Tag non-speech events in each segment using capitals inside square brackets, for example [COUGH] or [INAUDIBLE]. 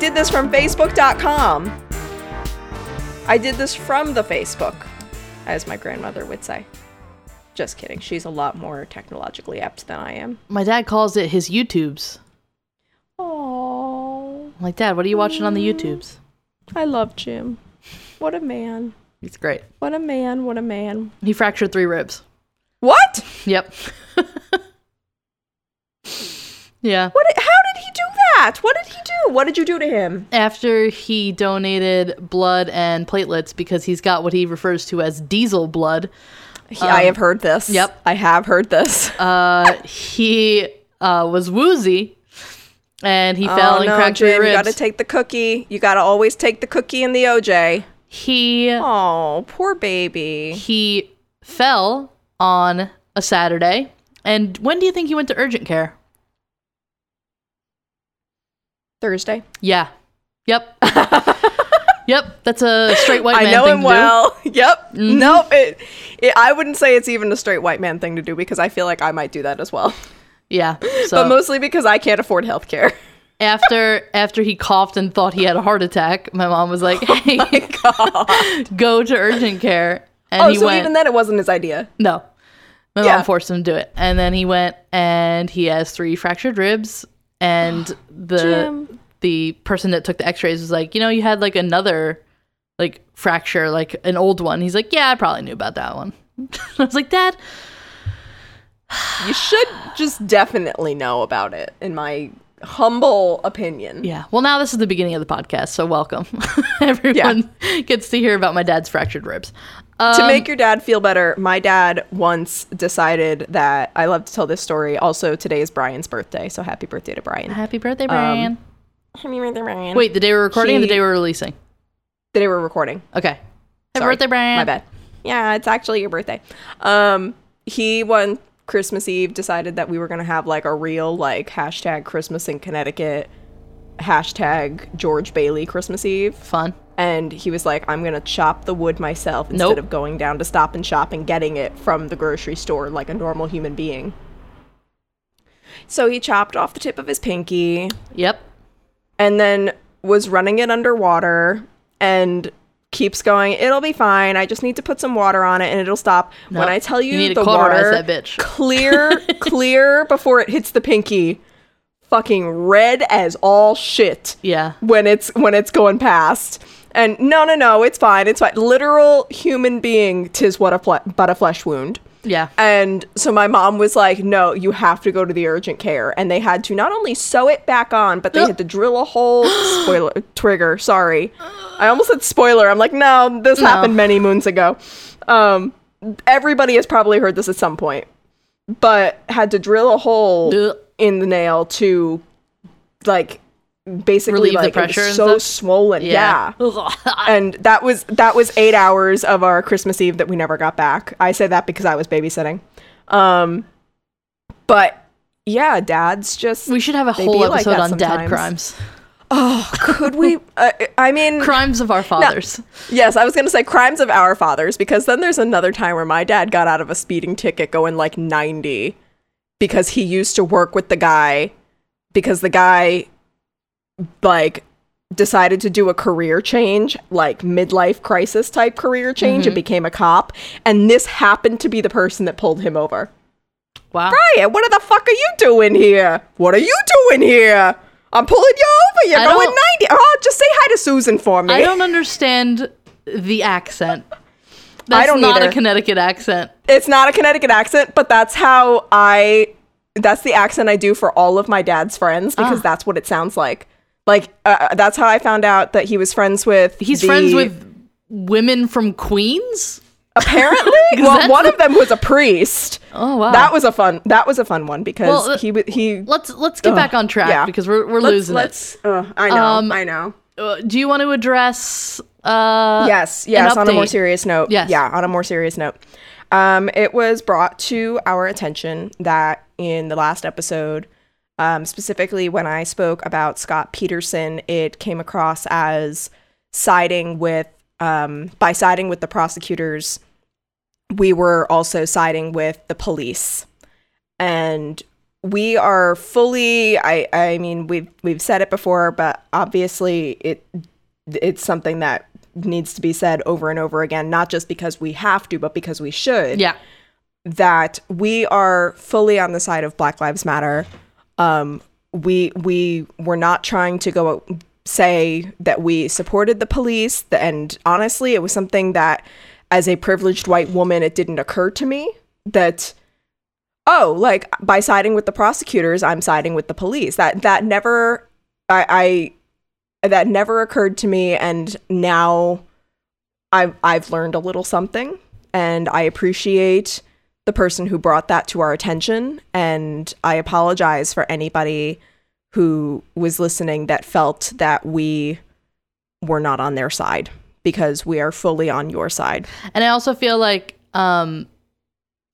I did this from Facebook.com. I did this from the Facebook, as my grandmother would say. Just kidding. She's a lot more technologically apt than I am. My dad calls it his YouTubes. Oh, like, Dad, what are you watching on the YouTubes? I love Jim. What a man. He's great. What a man. What a man. He fractured three ribs. What? Yep. [LAUGHS] yeah. What? How do that? What did he do? What did you do to him? After he donated blood and platelets because he's got what he refers to as diesel blood, He- I have heard this. yep. I have heard this. [LAUGHS] uh, he uh, was woozy and he fell oh and no, cracked Jim, you ribs. gotta take the cookie. You gotta always take the cookie and the OJ. he Oh, poor baby. he fell on a Saturday. And when do you think he went to urgent care? Thursday. Yeah. Yep. [LAUGHS] yep. That's a straight white man I know him well. [LAUGHS] yep. Mhm. Nope. It, it, I wouldn't say it's even a straight white man thing to do because I feel like I might do that as well. Yeah. [LAUGHS] So but mostly because I can't afford health care. after after he coughed and thought he had a heart attack, my mom was like, "Hey, go to urgent care." And oh, he so went. even then it wasn't his idea. no, my Yeah. mom forced him to do it, and then he went and he has three fractured ribs, and [GASPS] the Jim. The person that took the X-rays was like, "You know, you had like another like fracture, like an old one." He's like, "Yeah, I probably knew about that one." [LAUGHS] I was like, "Dad." You should just definitely know about it, in my humble opinion. Yeah. Well, now this is the beginning of the podcast, so welcome. [LAUGHS] Everyone gets to hear about my dad's fractured ribs. Um, to make your dad feel better, my dad once decided that I love to tell this story. Also, today is Brian's birthday, so happy birthday to Brian. happy birthday, Brian. Happy birthday, Brian. [LAUGHS] Wait, the day we're recording or the He- day we're releasing? the day we're recording. Okay. Happy Sorry, birthday, Brian. My bad. Yeah, it's actually your birthday. Um, he one Christmas Eve decided that we were gonna have like a real like hashtag Christmas in Connecticut hashtag George Bailey Christmas Eve. Fun. and he was like, "I'm gonna chop the wood myself instead Nope. of going down to Stop and Shop and getting it from the grocery store like a normal human being." So he chopped off the tip of his pinky Yep. And then was running it underwater and keeps going. It'll be fine. I just need to put some water on it and it'll stop. Nope. When I tell you, You the water that bitch. clear, [LAUGHS] clear before it hits the pinky, fucking red as all shit Yeah. when it's when it's going past. And no, no, no, it's fine. It's fine. Literal human being, tis what a fle- but a flesh wound. Yeah. And so my mom was like, "No, you have to go to the urgent care." And they had to not only sew it back on, but they had to drill a hole. [GASPS] spoiler trigger. Sorry, I almost said spoiler. I'm like, no, this No. happened many moons ago. Um, everybody has probably heard this at some point, but had to drill a hole Ugh. in the nail to, like, basically Relieve like pressure so swollen. yeah [LAUGHS] Ugh. and that was that was eight hours of our Christmas Eve that we never got back. I say that because I was babysitting. Um, but yeah, dads just. we should have a whole like episode that on dad crimes. oh, could we? [LAUGHS] Uh, I mean, Crimes of our fathers. yes, I was gonna say crimes of our fathers because then there's another time where my dad got out of a speeding ticket going like ninety because he used to work with the guy because the guy like decided to do a career change, like midlife crisis type career change, and became a cop. And this happened to be the person that pulled him over. Wow. Brian, what the fuck are you doing here? What are you doing here? I'm pulling you over. You're I going don't- 90. Oh, just say hi to Susan for me. I don't understand the accent. That's don't not either. a Connecticut accent. It's not a Connecticut accent, but that's how I. That's the accent I do for all of my dad's friends because Ah. that's what it sounds like. Like uh, that's how I found out that he was friends with. He's the- friends with women from Queens. Apparently, [LAUGHS] well, one the- of them was a priest. Oh wow. That was a fun. That was a fun one because Well, uh, he he. let's let's get back on track yeah. because we're we're Let's, losing let's. Uh, I know. Um, I know. Uh, do you want to address? Uh, Yes, yes. On a more serious note. Yes. Yeah, on a more serious note. Um, it was brought to our attention that in the last episode, um, specifically when I spoke about Scott Peterson, it came across as siding with, um, by siding with the prosecutors, we were also siding with the police. And we are fully I I mean we've we've said it before, but obviously it it's something that needs to be said over and over again, not just because we have to, but because we should. Yeah. That we are fully on the side of Black Lives Matter. Um, we we were not trying to go say that we supported the police, and honestly, it was something that, as a privileged white woman, it didn't occur to me that oh, like by siding with the prosecutors, I'm siding with the police. That that never I, I that never occurred to me and now I've I've learned a little something and I appreciate the person who brought that to our attention and I apologize for anybody who was listening that felt that we were not on their side because we are fully on your side. And I also feel like um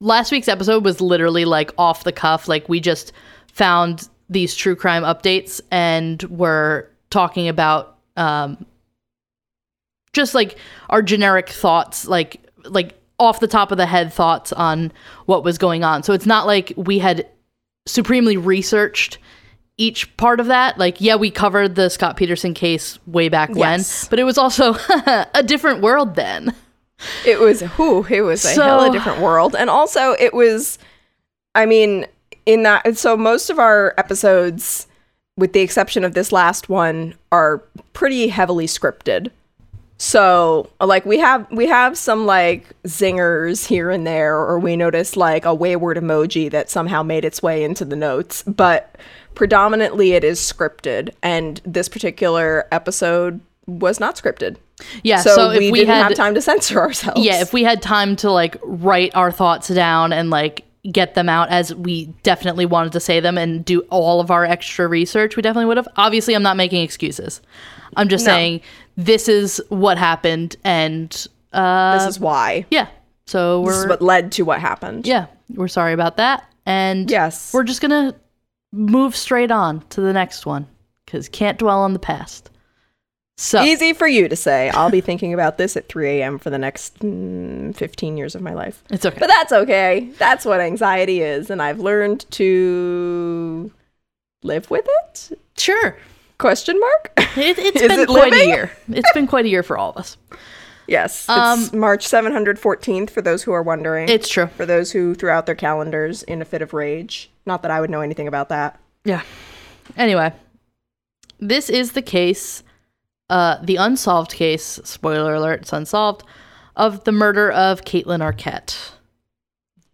last week's episode was literally like off the cuff. Like we just found these true crime updates and we're talking about um, just like our generic thoughts, like like off the top of the head thoughts on what was going on. So it's not like we had supremely researched each part of that. Like, yeah, we covered the Scott Peterson case way back Yes. when, but it was also [LAUGHS] a different world then. It was whew, it was a So- hella different world. And also it was I mean, in that so most of our episodes, with the exception of this last one, are pretty heavily scripted. So like we have we have some like zingers here and there, or we notice like a wayward emoji that somehow made its way into the notes, but predominantly it is scripted. And this particular episode was not scripted. Yeah, so, so, if we, we, didn't had have time to censor ourselves. Yeah, if we had time to like write our thoughts down and like get them out as we definitely wanted to say them and do all of our extra research, we definitely would have. Obviously, I'm not making excuses. I'm just No. saying this is what happened and uh this is why. yeah. So we're This is what led to what happened. yeah, we're sorry about that. And Yes. we're just going to move straight on to the next one cuz can't dwell on the past. So Easy for you to say. I'll be thinking about this at 3 a.m. for the next mm, 15 years of my life. it's okay. But that's okay. That's what anxiety is. And I've learned to live with it? sure. Question mark? [LAUGHS] It, it's [LAUGHS] Is been it quite a year. It's been quite a year for all of us. yes. Um, it's March 714th for those who are wondering. It's true. for those who threw out their calendars in a fit of rage. Not that I would know anything about that. Yeah. Anyway, this is the case, uh, the unsolved case, spoiler alert, it's unsolved, of the murder of Kaitlyn Arquette.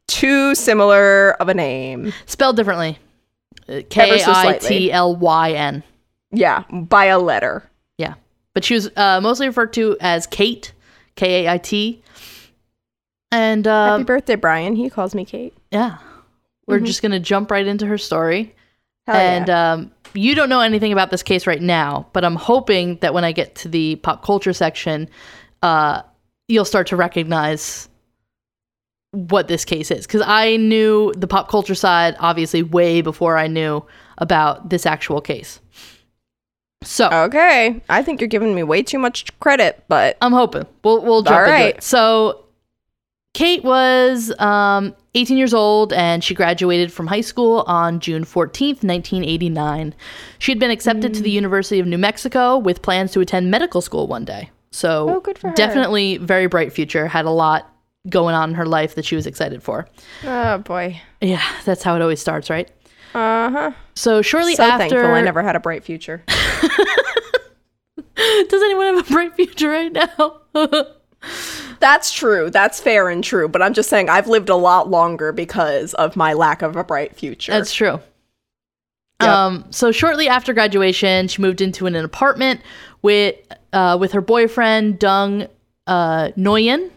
Too similar of a name. Spelled differently. So slightly. T L Y N. Yeah, by a letter. Yeah. But she was uh, mostly referred to as Kate, K A I T. And Happy um, birthday, Brian. He calls me Kate. yeah, we're Mhm. just going to jump right into her story. Hell and yeah. um, you don't know anything about this case right now, but I'm hoping that when I get to the pop culture section, uh, you'll start to recognize what this case is. Because I knew the pop culture side, obviously, way before I knew about this actual case. So Okay, I think you're giving me way too much credit, but I'm hoping we'll we'll jump All into it. So Kate was um, 18 years old and she graduated from high school on June 14th, 1989. She had been accepted to the University of New Mexico with plans to attend medical school one day. So Oh, good for her. definitely very bright future. Had a lot going on in her life that she was excited for. oh boy, Yeah, that's how it always starts, right? Uh huh. So shortly So after, thankful I never had a bright future. [LAUGHS] does anyone have a bright future right now? [LAUGHS] That's true. That's fair and true. But I'm just saying I've lived a lot longer because of my lack of a bright future. That's true. Yep. Um, so shortly after graduation, she moved into an apartment with uh, with her boyfriend Dung uh, Nguyen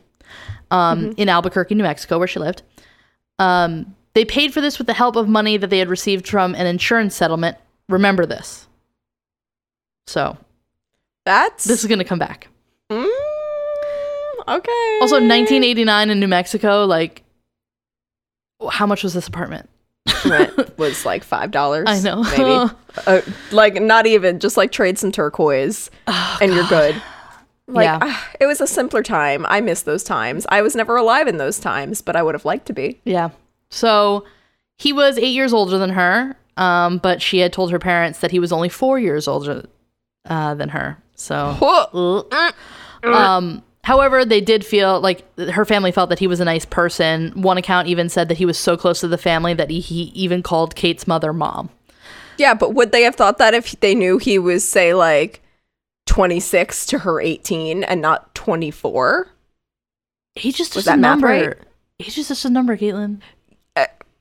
um, in Albuquerque, New Mexico, where she lived. Um, they paid for this with the help of money that they had received from an insurance settlement. Remember this. So That's this is going to come back. Mm, okay. Also, 1989 in New Mexico, like, how much was this apartment? rent [LAUGHS] was like five dollars. I know. maybe. [LAUGHS] uh, like not even just like trade some turquoise, and you're good. Like Yeah. ah, it was a simpler time. I miss those times. I was never alive in those times, but I would have liked to be. Yeah. So He was eight years older than her, um, but she had told her parents that he was only four years older uh, than her. So, [LAUGHS] um, however, they did feel like her family felt that he was a nice person. One account even said that he was so close to the family that he, he even called Kate's mother mom. Yeah, but would they have thought that if they knew he was, say, like 26 to her 18 and not 24? He's just, Was just a number. right? He's just, just a number, Caitlin.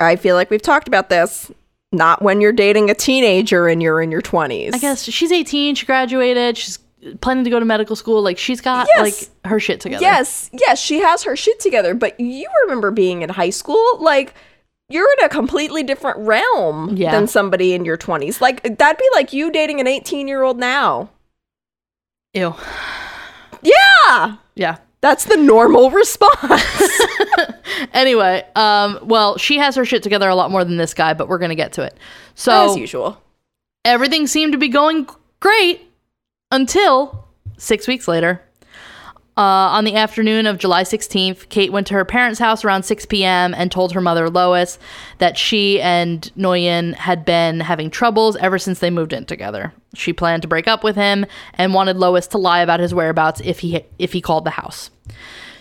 I feel like we've talked about this. Not when you're dating a teenager and you're in your 20s. I guess she's 18. She graduated. She's planning to go to medical school. Like she's got Yes. like her shit together. Yes, yes, she has her shit together, but you remember being in high school? Like, you're in a completely different realm Yeah. than somebody in your 20s. Like, that'd be like you dating an 18 year old now. Ew. Yeah, Yeah. That's the normal response. [LAUGHS] [LAUGHS] Anyway, um, well, she has her shit together a lot more than this guy, but we're gonna get to it. So As usual. everything seemed to be going great until six weeks later. Uh, on the afternoon of July 16th, Kate went to her parents' house around 6 p.m. and told her mother, Lois, that she and Nguyen had been having troubles ever since they moved in together. She planned to break up with him and wanted Lois to lie about his whereabouts if he if he called the house.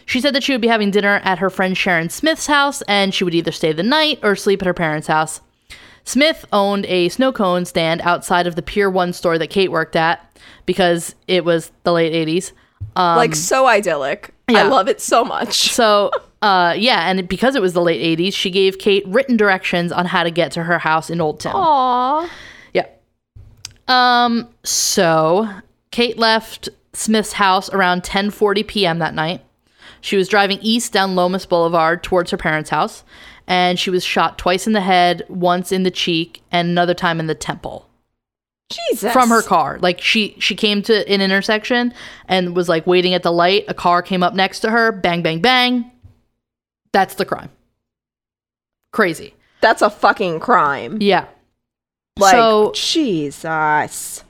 She said that she would be having dinner at her friend Sharon Smith's house and she would either stay the night or sleep at her parents' house. Smith owned a snow cone stand outside of the Pier 1 store that Kate worked at because it was the late 80s. Um, like, so idyllic. I love it so much. [LAUGHS] so, uh, yeah, and because it was the late 80s, she gave Kate written directions on how to get to her house in Old Town. Aww. Yeah. Um, so Kate left Smith's house around 10:40 p.m. that night. She was driving east down Lomas Boulevard towards her parents' house, and she was shot twice in the head, once in the cheek, and another time in the temple Jesus. from her car. Like she she came to an intersection and was like waiting at the light. A car came up next to her. Bang bang bang. That's the crime. Crazy. That's a fucking crime. Yeah. Like, so Jesus.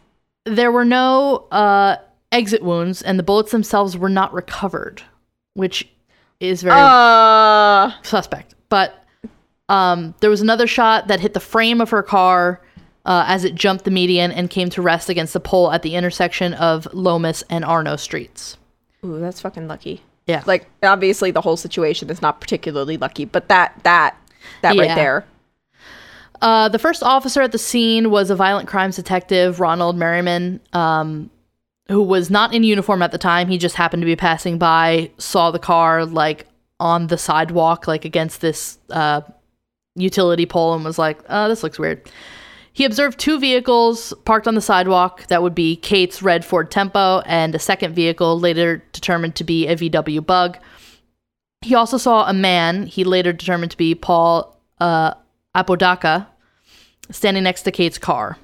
there were no uh, exit wounds, and the bullets themselves were not recovered, which is very Uh, suspect. But um, there was another shot that hit the frame of her car uh, as it jumped the median and came to rest against the pole at the intersection of Lomas and Arno streets. ooh, that's fucking lucky. Yeah. Like, obviously, the whole situation is not particularly lucky, but that, that, that Yeah. right there. Uh, the first officer at the scene was a violent crimes detective, Ronald Merriman, um, who was not in uniform at the time. He just happened to be passing by, saw the car like on the sidewalk, like against this uh, utility pole, and was like, "Oh, this looks weird." He observed two vehicles parked on the sidewalk. That would be Kate's red Ford Tempo and a second vehicle later determined to be a VW Bug. He also saw a man he later determined to be Paul uh, Apodaca standing next to Kate's car.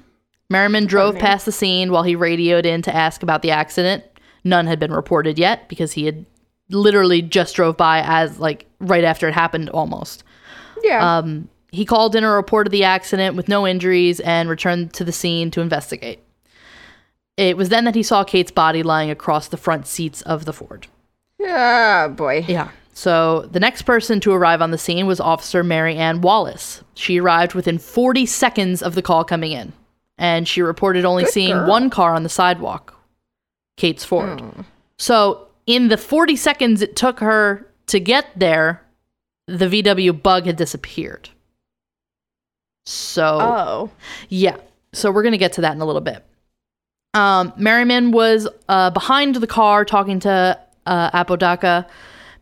Merriman drove me. past the scene while he radioed in to ask about the accident. None had been reported yet because he had literally just drove by as like right after it happened almost. Yeah. Um, he called in a report of the accident with no injuries and returned to the scene to investigate. It was then that he saw Kate's body lying across the front seats of the Ford. yeah, boy. Yeah. So the next person to arrive on the scene was Officer Mary Ann Wallace. She arrived within 40 seconds of the call coming in, and she reported only Good seeing girl. one car on the sidewalk, Kate's Ford. Hmm. So in the 40 seconds it took her to get there, the VW bug had disappeared. So Oh. yeah. So we're going to get to that in a little bit. Um, Merriman was uh, behind the car talking to uh, Apodaca.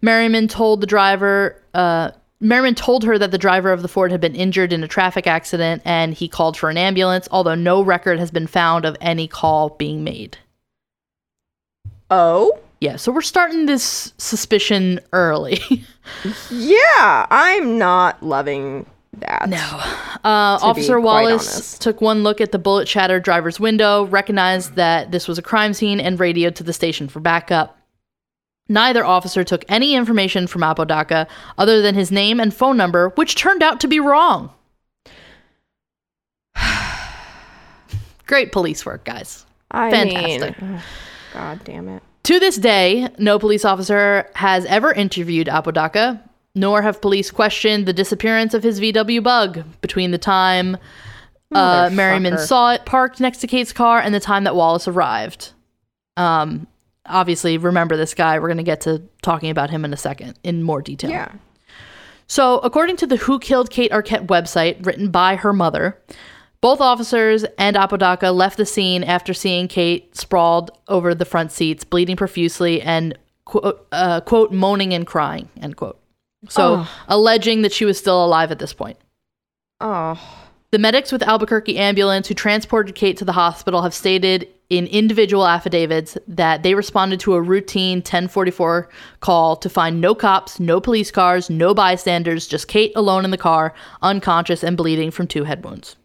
Merriman told the driver, uh, Merriman told her that the driver of the Ford had been injured in a traffic accident and he called for an ambulance, although no record has been found of any call being made. Oh? Yeah, so we're starting this suspicion early. [LAUGHS] Yeah, I'm not loving that. No. Uh, Officer Wallace honest. took one look at the bullet shattered driver's window, recognized that this was a crime scene, and radioed to the station for backup. Neither officer took any information from Apodaca other than his name and phone number, which turned out to be wrong. [SIGHS] Great police work, guys. I Fantastic. mean, ugh, God damn it. To this day, no police officer has ever interviewed Apodaca, nor have police questioned the disappearance of his VW bug between the time uh, Merriman saw it parked next to Kate's car and the time that Wallace arrived. Um, obviously, remember this guy. We're going to get to talking about him in a second in more detail. Yeah. So, according to the Who Killed Kate Arquette website, written by her mother, both officers and Apodaca left the scene after seeing Kate sprawled over the front seats, bleeding profusely and quote, uh, quote moaning and crying end quote. So, Oh. alleging that she was still alive at this point. Oh. The medics with Albuquerque ambulance who transported Kate to the hospital have stated in individual affidavits that they responded to a routine 1044 call to find no cops, no police cars, no bystanders, just Kate alone in the car, unconscious and bleeding from two head wounds.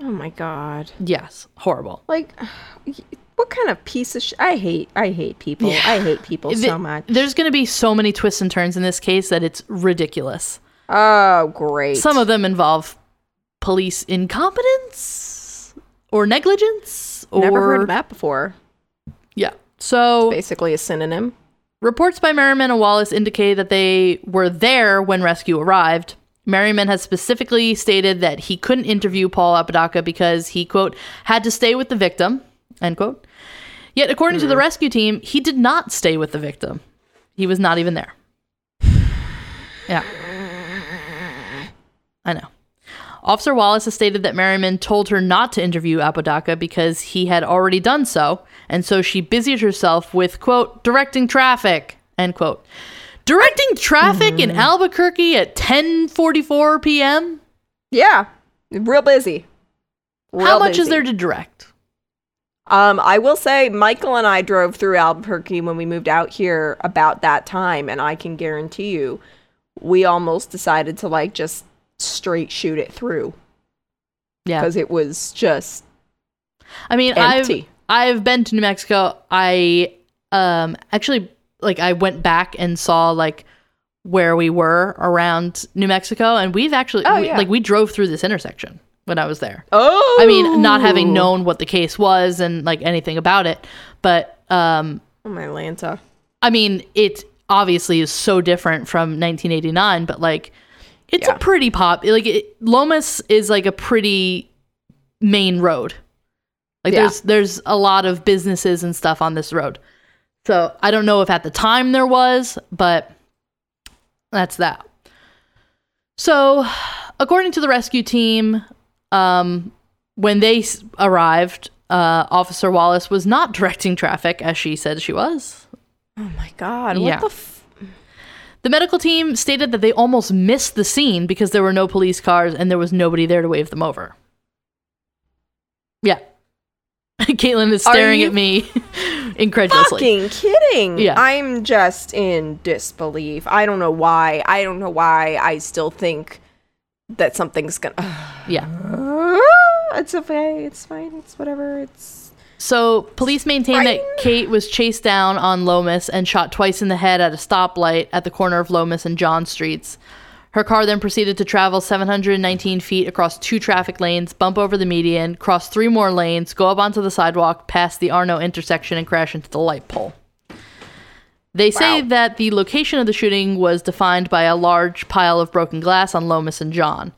Oh my god. Yes, horrible. Like, what kind of piece of sh- I hate. I hate people. Yeah. I hate people Th- so much. There's going to be so many twists and turns in this case that it's ridiculous. Oh, great. Some of them involve police incompetence or negligence or never heard of that before. Yeah. So Basically, a synonym. Reports by Merriman and Wallace indicate that they were there when rescue arrived. Merriman has specifically stated that he couldn't interview Paul Apodaca because he, quote, had to stay with the victim, end quote. Yet, according to the mm-hmm. rescue team, he did not stay with the victim. He was not even there. [SIGHS] Yeah. I know. Officer Wallace has stated that Merriman told her not to interview Apodaca because he had already done so, and so she busied herself with, quote, directing traffic, end quote. Directing traffic in mm-hmm. Albuquerque at 10:44 p.m. Yeah, real busy. How Real much is there to direct? Um, I will say, Michael and I drove through Albuquerque when we moved out here about that time, and I can guarantee you, we almost decided to like just straight shoot it through Yeah. because it was just I mean, empty. I've I've been to New Mexico. I um actually like I went back and saw like where we were around New Mexico, and we've actually Oh, we- yeah. like we drove through this intersection when I was there. oh, I mean, not having known what the case was and like anything about it, but um, oh my Lanta. I mean, it obviously is so different from 1989, but like it's Yeah. a pretty pop. Like it, Lomas is like a pretty main road. Like Yeah. there's there's a lot of businesses and stuff on this road. So I don't know if at the time there was, but that's that. So, according to the rescue team, um, when they s- arrived, uh, Officer Wallace was not directing traffic as she said she was. Oh my god. Yeah. The f- The medical team stated that they almost missed the scene because there were no police cars and there was nobody there to wave them over. Yeah. [LAUGHS] Caitlin is staring at me [LAUGHS] incredulously. fucking kidding? Yeah. I'm just in disbelief. I don't know why. I don't know why I still think that something's gonna. [SIGHS] Yeah. Ah, it's okay. It's fine. It's whatever. It's So, police maintain that Kate was chased down on Lomas and shot twice in the head at a stoplight at the corner of Lomas and John Streets. Her car then proceeded to travel 719 feet across two traffic lanes, bump over the median, cross three more lanes, go up onto the sidewalk, past the Arno intersection, and crash into the light pole. They say that the location of the shooting was defined by a large pile of broken glass on Lomas and John.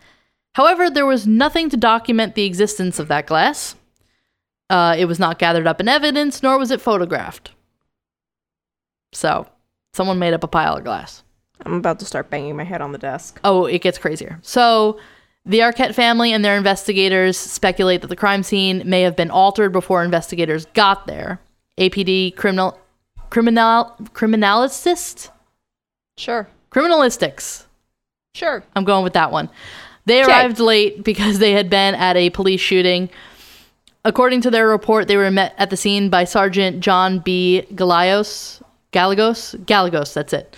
However, there was nothing to document the existence of that glass. Uh, it was not gathered up in evidence, nor was it photographed. So, someone made up a pile of glass. I'm about to start banging my head on the desk. Oh, it gets crazier. So, the Arquette family and their investigators speculate that the crime scene may have been altered before investigators got there. APD criminal criminal criminalist Sure. criminalistics. Sure. I'm going with that one. They Okay. arrived late because they had been at a police shooting. According to their report, they were met at the scene by Sergeant John B. Gallegos. Galagos. Gallegos, that's it.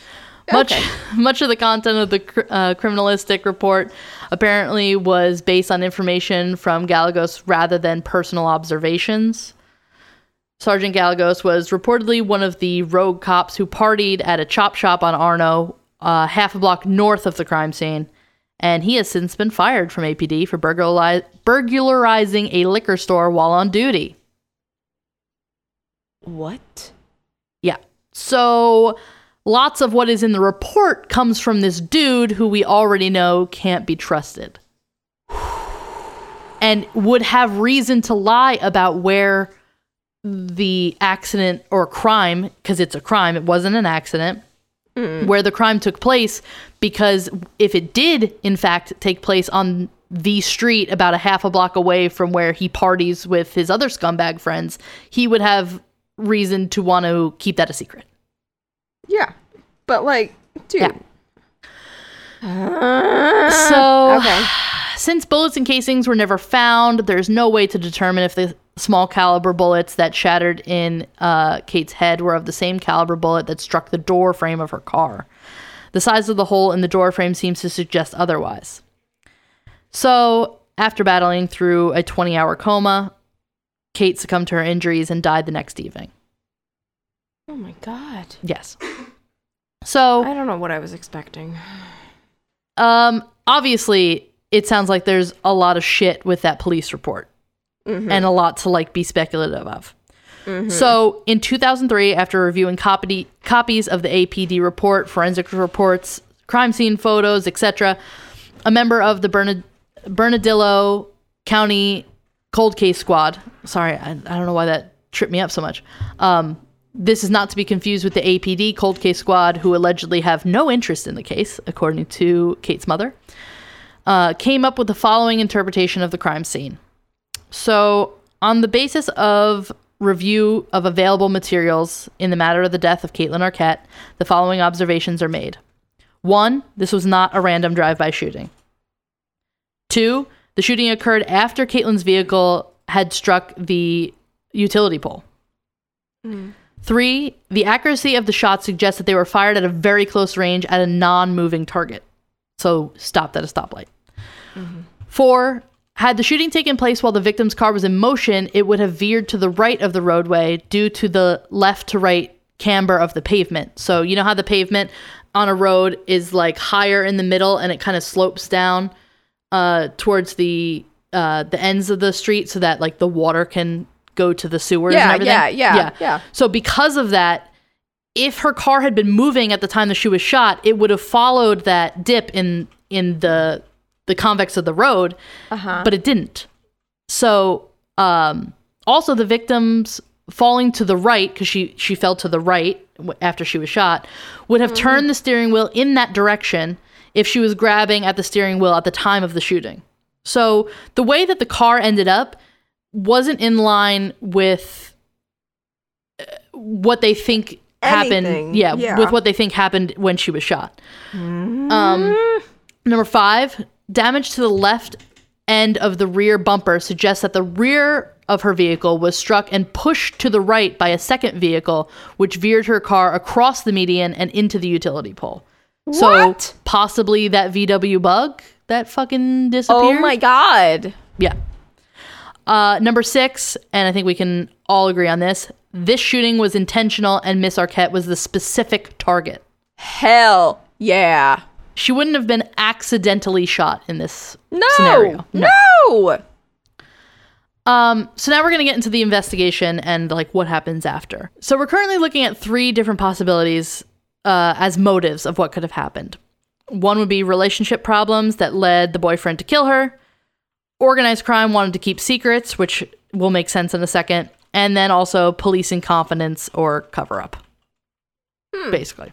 Much, Okay. [LAUGHS] much of the content of the cr- uh, criminalistic report apparently was based on information from Galagos rather than personal observations. Sergeant Gallegos was reportedly one of the rogue cops who partied at a chop shop on Arno, uh, half a block north of the crime scene, and he has since been fired from APD for burglari- burglarizing a liquor store while on duty. What? Yeah. So lots of what is in the report comes from this dude who we already know can't be trusted. [SIGHS] And would have reason to lie about where the accident or crime, because it's a crime, it wasn't an accident, where the crime took place. Because if it did, in fact, take place on the street about a half a block away from where he parties with his other scumbag friends, he would have reason to want to keep that a secret. Yeah. But like, dude. Yeah. Uh, So, okay. [SIGHS] since bullets and casings were never found, there's no way to determine if the small caliber bullets that shattered in uh, Kate's head were of the same caliber bullet that struck the door frame of her car. The size of the hole in the door frame seems to suggest otherwise. So, after battling through a 20 hour coma, Kate succumbed to her injuries and died the next evening. Oh my god. Yes. So, I don't know what I was expecting. Um, obviously, it sounds like there's a lot of shit with that police report and a lot to like be speculative of. So, in 2003, after reviewing copy- copies of the APD report, forensic reports, crime scene photos, etc., a member of the Bernard- Bernardillo County Cold Case Squad. Sorry, I, I don't know why that tripped me up so much. Um, this is not to be confused with the APD Cold Case Squad, who allegedly have no interest in the case, according to Kate's mother. Uh, came up with the following interpretation of the crime scene. So, on the basis of review of available materials in the matter of the death of Kaitlyn Arquette, the following observations are made. One, this was not a random drive by shooting. Two, the shooting occurred after Kaitlyn's vehicle had struck the utility pole. Mm. Three, the accuracy of the shots suggests that they were fired at a very close range at a non moving target. So stopped at a stoplight. Mm-hmm. Four, had the shooting taken place while the victim's car was in motion, it would have veered to the right of the roadway due to the left to right camber of the pavement. So, you know how the pavement on a road is like higher in the middle and it kind of slopes down uh, towards the uh, the ends of the street so that like the water can go to the sewers and Yeah, everything. yeah, yeah, yeah. So because of that, if her car had been moving at the time that she was shot, it would have followed that dip in in the the convex of the road, Uh-huh. but it didn't. So um, also the victims falling to the right because she she fell to the right after she was shot would have turned the steering wheel in that direction if she was grabbing at the steering wheel at the time of the shooting. So the way that the car ended up wasn't in line with uh, what they think happened. Yeah, yeah. with what they think happened when she was shot. Um, number five, damage to the left end of the rear bumper suggests that the rear of her vehicle was struck and pushed to the right by a second vehicle, which veered her car across the median and into the utility pole. So possibly that VW bug that fucking disappeared. Oh my god. Yeah. Uh, number six, and I think we can all agree on this. This shooting was intentional, and Miss Arquette was the specific target. Hell yeah. She wouldn't have been accidentally shot in this No. scenario. No. Um, so now we're going to get into the investigation and like what happens after. So we're currently looking at three different possibilities uh, as motives of what could have happened. One would be relationship problems that led the boyfriend to kill her. Organized crime wanted to keep secrets, which will make sense in a second. And then also police incompetence or cover up, basically.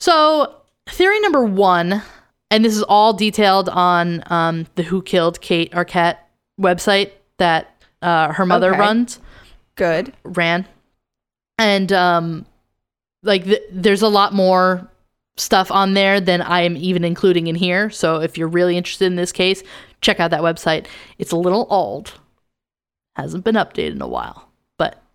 So, theory number one, and this is all detailed on um, the Who Killed Kate Arquette website that uh, her mother Okay. runs. Good. ran. And um like th- there's a lot more stuff on there than i am even including in here. So if you're really interested in this case check out that website. It's a little old. Hasn't been updated in a while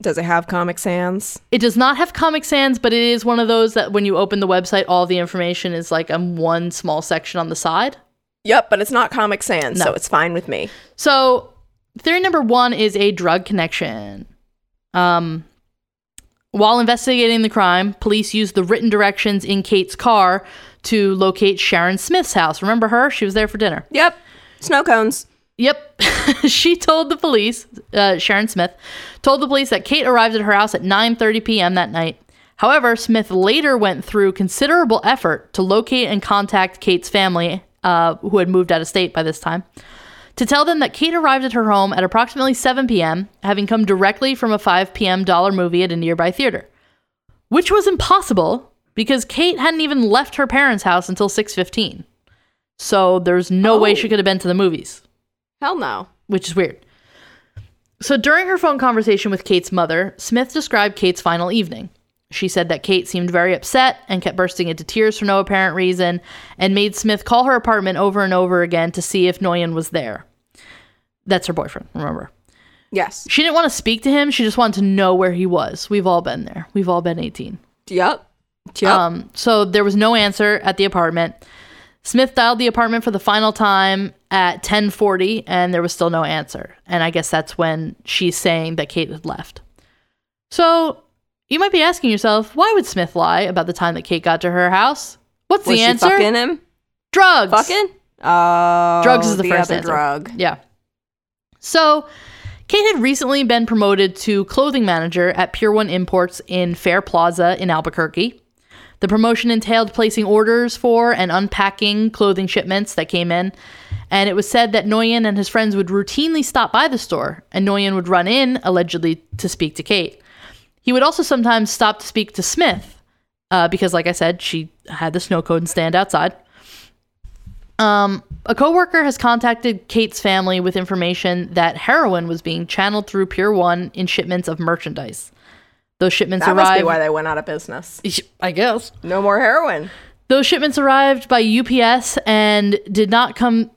Does it have Comic Sans? it does not have comic sans but it is one of those that when you open the website all the information is like on one small section on the side Yep, but it's not Comic Sans, No. so it's fine with me. So, theory number one is a drug connection. Um, while investigating the crime, police used the written directions in Kate's car to locate Sharon Smith's house. Remember her? She was there for dinner. Yep. Snow cones. Yep. [LAUGHS] she told the police, uh, Sharon Smith, told the police that Kate arrived at her house at 9:30 p.m. that night, However, Smith later went through considerable effort to locate and contact Kate's family, uh, who had moved out of state by this time, to tell them that Kate arrived at her home at approximately 7 p.m., having come directly from a 5 p.m. dollar movie at a nearby theater, which was impossible because Kate hadn't even left her parents' house until 6:15. So there's no way Oh. she could have been to the movies Hell no. which is weird. So during her phone conversation with Kate's mother, Smith described Kate's final evening. She said that Kate seemed very upset and kept bursting into tears for no apparent reason, and made Smith call her apartment over and over again to see if Nguyen was there. That's her boyfriend, remember. Yes. She didn't want to speak to him, she just wanted to know where he was. We've all been there. We've all been 18. Yep. Yep. Um, so there was no answer at the apartment. Smith dialed the apartment for the final time at 10:40 and there was still no answer. And I guess that's when she's saying that Kate had left. So, you might be asking yourself, why would Smith lie about the time that Kate got to her house? What's Was the answer? fucking him? Drugs. Fucking? Oh, Drugs is oh, the the first other answer. drug. Yeah. So, Kate had recently been promoted to clothing manager at Pier 1 Imports in Fair Plaza in Albuquerque. The promotion entailed placing orders for and unpacking clothing shipments that came in, and it was said that Nguyen and his friends would routinely stop by the store, and Nguyen would run in, allegedly, to speak to Kate. He would also sometimes stop to speak to Smith, uh, because, like I said, she had the snow cone and stand outside. Um, a coworker has contacted Kate's family with information that heroin was being channeled through Pier One in shipments of merchandise. Those shipments That must be arrived. why they went out of business. I guess No more heroin. those shipments arrived by UPS and did not come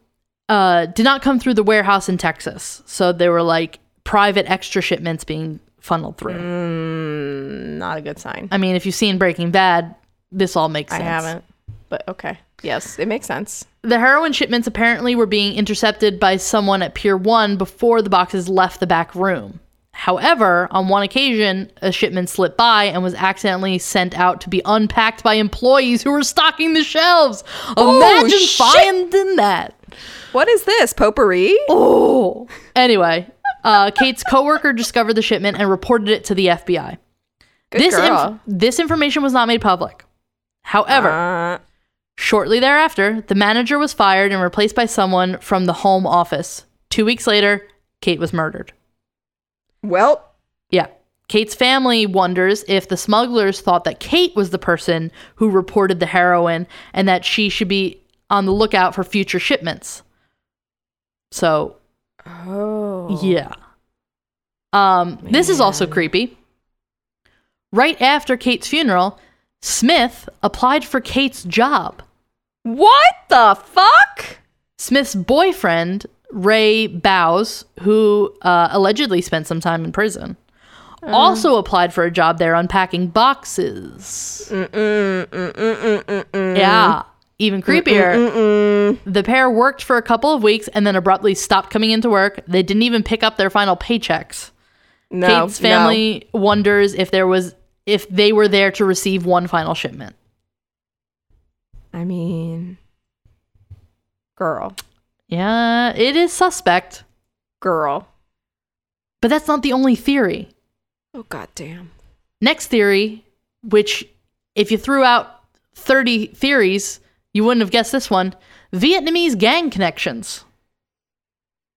uh, did not come through the warehouse in Texas. So they were like private extra shipments being funneled through. Mm, not a good sign. I mean, if you've seen Breaking Bad, this all makes sense. I haven't. But okay. Yes, it makes sense. The heroin shipments apparently were being intercepted by someone at Pier 1 before the boxes left the back room. However, on one occasion, a shipment slipped by and was accidentally sent out to be unpacked by employees who were stocking the shelves. Imagine shit. finding that. What is this? Potpourri? Oh. Anyway, uh, Kate's coworker discovered the shipment and reported it to the FBI. Good this, inf- this information was not made public. However, Uh, Shortly thereafter, the manager was fired and replaced by someone from the home office. Two weeks later, Kate was murdered. Well, Yeah. Kate's family wonders if the smugglers thought that Kate was the person who reported the heroin and that she should be on the lookout for future shipments. So, oh, yeah. Um, this is also creepy. Right after Kate's funeral, Smith applied for Kate's job. What the fuck? Smith's boyfriend, Ray Bowes, who uh, allegedly spent some time in prison, also applied for a job there unpacking boxes. Mm-mm, mm-mm, mm-mm. Yeah. Even creepier, the pair worked for a couple of weeks and then abruptly stopped coming into work. They didn't even pick up their final paychecks. No, Kate's family wonders if there was if they were there to receive one final shipment. I mean, girl, Yeah, it is suspect, girl. but that's not the only theory. Oh goddamn. Next theory, which if you threw out 30 theories, you wouldn't have guessed this one. Vietnamese gang connections.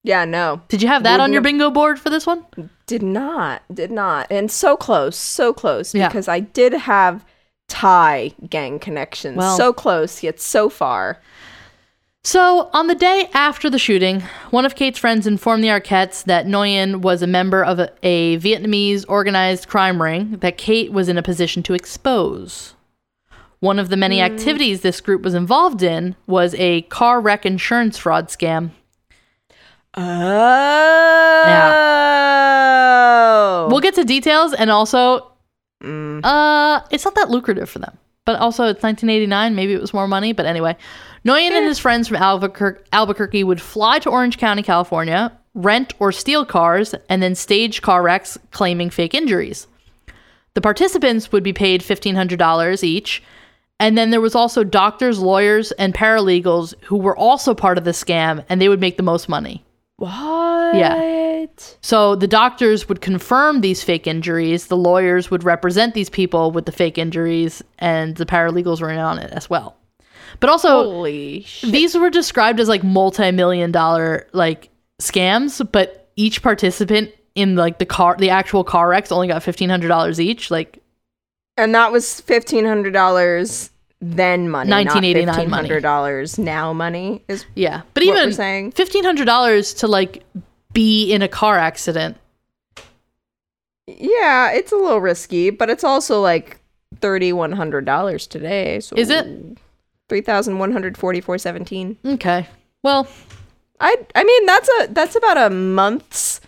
Yeah, no, Did you have that on your bingo board for this one? did not, did not, and so close, so close. Yeah. Because I did have Thai gang connections. Well- so close yet so far. So, on the day after the shooting, one of Kate's friends informed the Arquettes that Nguyen was a member of a, a Vietnamese organized crime ring that Kate was in a position to expose. One of the many activities this group was involved in was a car wreck insurance fraud scam. Oh. Yeah. We'll get to details and also Mm. uh it's not that lucrative for them. But also it's 1989, maybe it was more money, but anyway. Nguyen and eh. his friends from Albuquerque, Albuquerque would fly to Orange County, California, rent or steal cars, and then stage car wrecks claiming fake injuries. The participants would be paid $1,500 each. And then there was also doctors, lawyers, and paralegals who were also part of the scam, and they would make the most money. What? Yeah. So the doctors would confirm these fake injuries, the lawyers would represent these people with the fake injuries, and the paralegals were in on it as well. But also, these were described as like multi-million dollar like scams, but each participant in like the car, the actual car wrecks, only got fifteen hundred dollars each. Like, And that was fifteen hundred dollars then money, 1989 not money. fifteen hundred dollars now money is yeah, but even saying. fifteen hundred dollars to like be in a car accident. Yeah, it's a little risky, but it's also like thirty one hundred dollars today. So Is it? three thousand one hundred forty four seventeen? Okay, well, I I mean that's a that's about a month's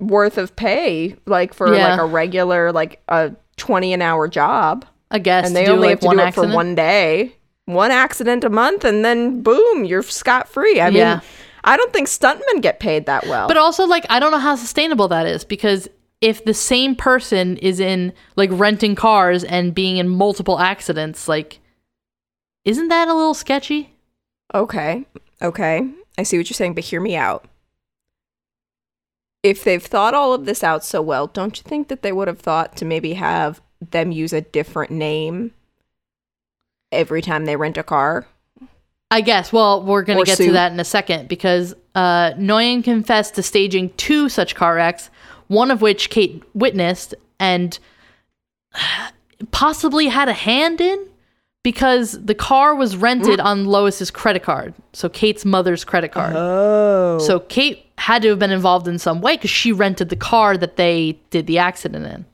worth of pay, like for Yeah. like a regular like a twenty an hour job, I guess and they only like, have to one do accident. it for one day, one accident a month, and then boom, you're scot free. I Yeah. mean, I don't think stuntmen get paid that well. But also, like, I don't know how sustainable that is because if the same person is in like renting cars and being in multiple accidents, like, isn't that a little sketchy? Okay. Okay. I see what you're saying, but hear me out. If they've thought all of this out so well, don't you think that they would have thought to maybe have them use a different name every time they rent a car? I guess. Well, we're going to get to that in a second because uh, Nguyen confessed to staging two such car wrecks, one of which Kate witnessed and possibly had a hand in because the car was rented on Lois's credit card. So Kate's mother's credit card. Oh. So Kate had to have been involved in some way because she rented the car that they did the accident in.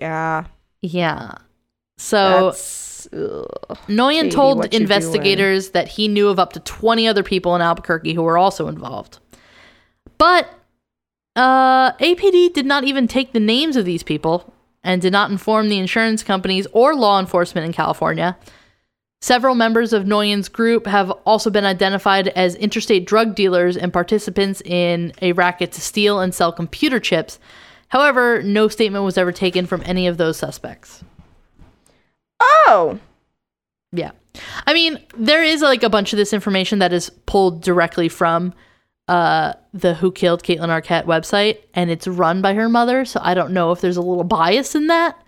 yeah. Yeah. So That's ugh. Nguyen told investigators that he knew of up to 20 other people in Albuquerque who were also involved. But uh, APD did not even take the names of these people and did not inform the insurance companies or law enforcement in California. Several members of Nguyen's group have also been identified as interstate drug dealers and participants in a racket to steal and sell computer chips. However, no statement was ever taken from any of those suspects. Oh. Yeah. I mean, there is like a bunch of this information that is pulled directly from uh the Who Killed Kaitlyn Arquette website and it's run by her mother, so I don't know if there's a little bias in that.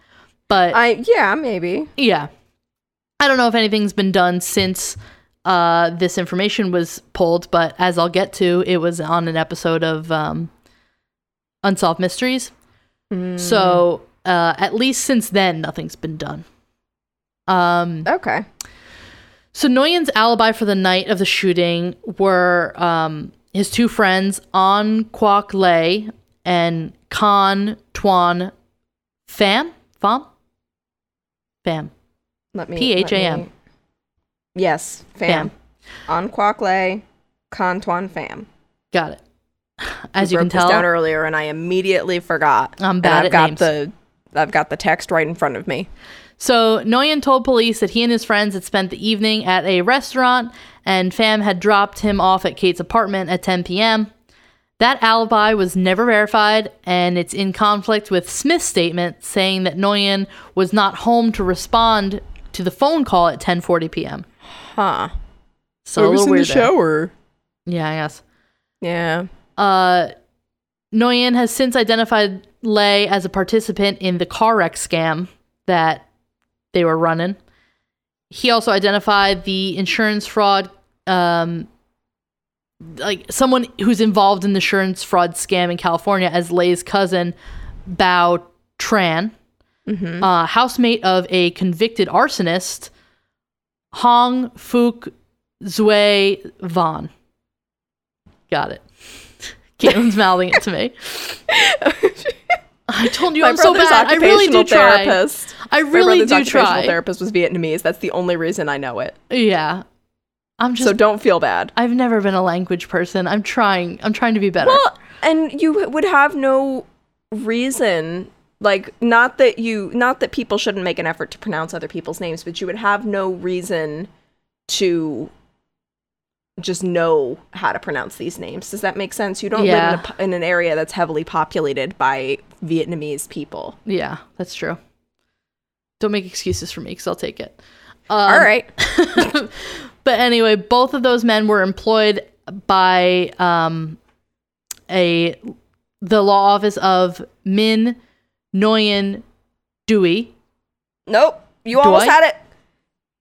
But I yeah, maybe. yeah. I don't know if anything's been done since uh this information was pulled, but as I'll get to, it was on an episode of um Unsolved Mysteries. So, uh at least since then nothing's been done. Um Okay. so Nguyen's alibi for the night of the shooting were um, his two friends, An Kwok Lei and Khan Tuan Pham? Pham? Pham. Let me P-H-A-M. let me- Yes, fam. On Khan Kantuan fam. Got it. As We you can broke this down earlier, and I immediately forgot. I'm bad I've at got names. the I've got the text right in front of me. So Nguyen told police that he and his friends had spent the evening at a restaurant and Pham had dropped him off at Kate's apartment at 10 p.m. That alibi was never verified and it's in conflict with Smith's statement saying that Nguyen was not home to respond to the phone call at 10:40 p.m. Huh. So a little weird there. shower. Yeah, I guess. Yeah. Uh, Nguyen has since identified Lei as a participant in the car wreck scam that they were running. He also identified the insurance fraud, um, like someone who's involved in the insurance fraud scam in California as Lei's cousin, Bao Tran, uh, housemate of a convicted arsonist, Hong Fook Zui Van. Got it. Caitlin's mouthing it to me. [LAUGHS] I told you My I'm so bad. I really do try. therapist. I My really brother's do try. therapist was Vietnamese. That's the only reason I know it. Yeah. I'm just So don't feel bad. I've never been a language person. I'm trying. I'm trying to be better. Well, and you would have no reason like not that you not that people shouldn't make an effort to pronounce other people's names, but you would have no reason to just know how to pronounce these names. Does that make sense? You don't Yeah. live in, a, in an area that's heavily populated by Vietnamese people. yeah, that's true. Don't make excuses for me because I'll take it. Um, All right. [LAUGHS] but anyway, both of those men were employed by um, a the law office of Min Nguyen Dewey. Nope. You almost I? had it.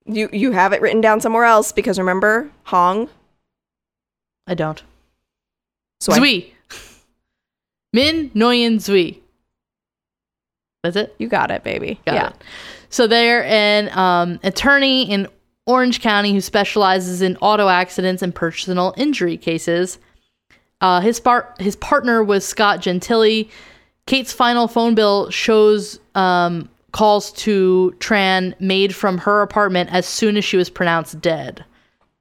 You you have it written down somewhere else because remember Hong. I don't. So Zui. [LAUGHS] Min Nguyen Zui. That's it. you got it, baby. Got yeah. it. So they're an um, attorney in Orange County who specializes in auto accidents and personal injury cases. Uh, his par- his partner was Scott Gentili. Kate's final phone bill shows um, calls to Tran made from her apartment as soon as she was pronounced dead.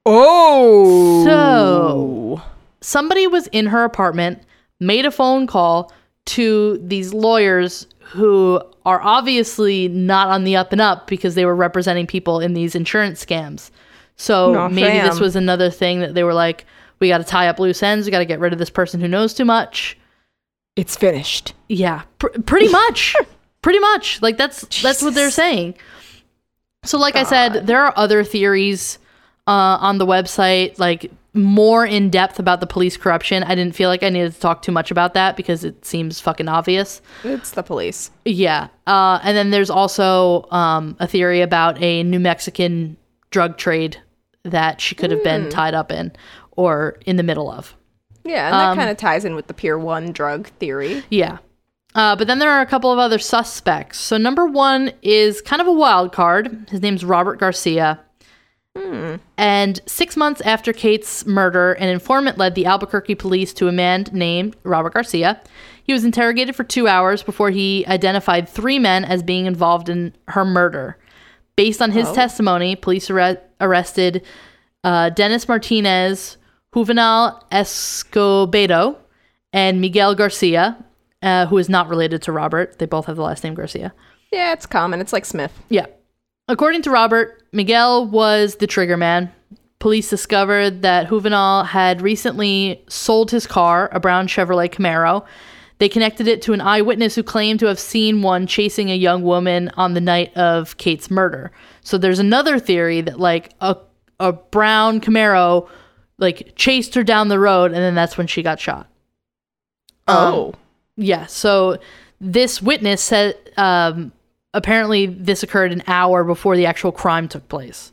Oh. So- Somebody was in her apartment, made a phone call to these lawyers who are obviously not on the up and up because they were representing people in these insurance scams. So maybe this was another thing that they were like, we got to tie up loose ends. We got to get rid of this person who knows too much. it's finished. Yeah, pr- pretty much. [LAUGHS] pretty much. Like that's that's what they're saying. So like I said, there are other theories uh, on the website, like more in depth about the police corruption. I didn't feel like I needed to talk too much about that because it seems fucking obvious. It's the police. Yeah. Uh, and then there's also um, a theory about a New Mexican drug trade that she could have been tied up in or in the middle of. Yeah, and that Um, kind of ties in with the Pier One drug theory. Yeah. Uh, but then there are a couple of other suspects. So number one is kind of a wild card. His name's Robert Garcia. And six months after Kate's murder, an informant led the Albuquerque police to a man named Robert Garcia. He was interrogated for two hours before he identified three men as being involved in her murder. Based on his testimony, police arre- arrested uh, Dennis Martinez, Juvenal Escobedo, and Miguel Garcia, uh, who is not related to Robert. They both have the last name Garcia. Yeah, it's common. It's like Smith. Yeah. According to Robert, Miguel was the trigger man. Police discovered that Juvenal had recently sold his car, a brown Chevrolet Camaro. They connected it to an eyewitness who claimed to have seen one chasing a young woman on the night of Kate's murder. So there's another theory that like a a brown Camaro like chased her down the road and then that's when she got shot. Oh. Yeah. So this witness said um, apparently this occurred an hour before the actual crime took place.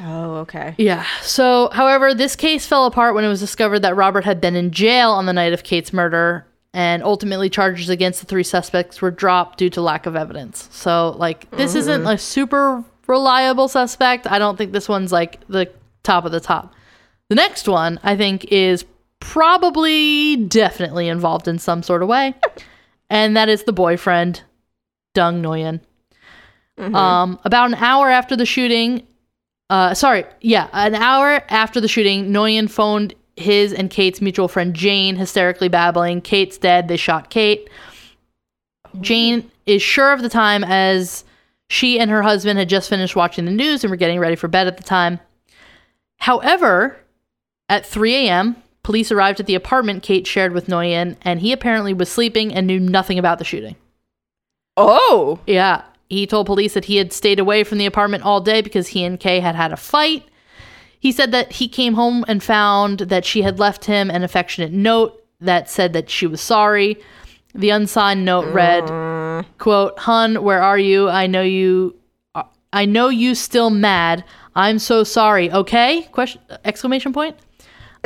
Oh, okay. Yeah. So, however, this case fell apart when it was discovered that Robert had been in jail on the night of Kate's murder, and ultimately charges against the three suspects were dropped due to lack of evidence. So, like, this mm-hmm. isn't a super reliable suspect. I don't think this one's like the top of the top. The next one, I think, is probably definitely involved in some sort of way, and that is the boyfriend, Dung Nguyen. Um, about an hour after the shooting, uh, sorry, yeah, an hour after the shooting, Nguyen phoned his and Kate's mutual friend Jane, hysterically babbling, "Kate's dead. They shot Kate." Jane is sure of the time as she and her husband had just finished watching the news and were getting ready for bed at the time. However, at 3 a.m., police arrived at the apartment Kate shared with Nguyen, and he apparently was sleeping and knew nothing about the shooting. Oh. Yeah. He told police that he had stayed away from the apartment all day because he and Kay had had a fight. He said that he came home and found that she had left him an affectionate note that said that she was sorry. The unsigned note read, quote, "Hun, where are you? I know you I know you still mad. I'm so sorry. Okay?" Question exclamation point.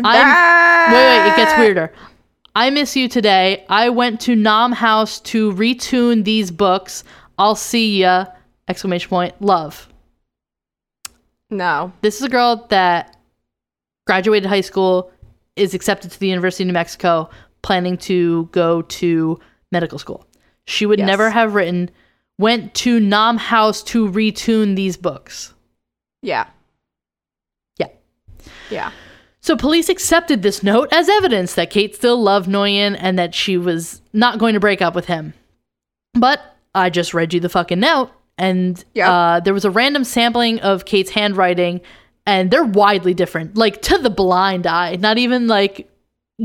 I'm Wait, wait, it gets weirder. I miss you today. I went to Nom House to retune these books. I'll see ya! Exclamation point. Love. No. This is a girl that graduated high school, is accepted to the University of New Mexico, planning to go to medical school. She would Yes. never have written, went to Nom House to retune these books. Yeah. Yeah. Yeah. So police accepted this note as evidence that Kate still loved Nguyen and that she was not going to break up with him. But I just read you the fucking note, and Yep. uh, there was a random sampling of Kate's handwriting, and they're widely different, like to the blind eye, not even like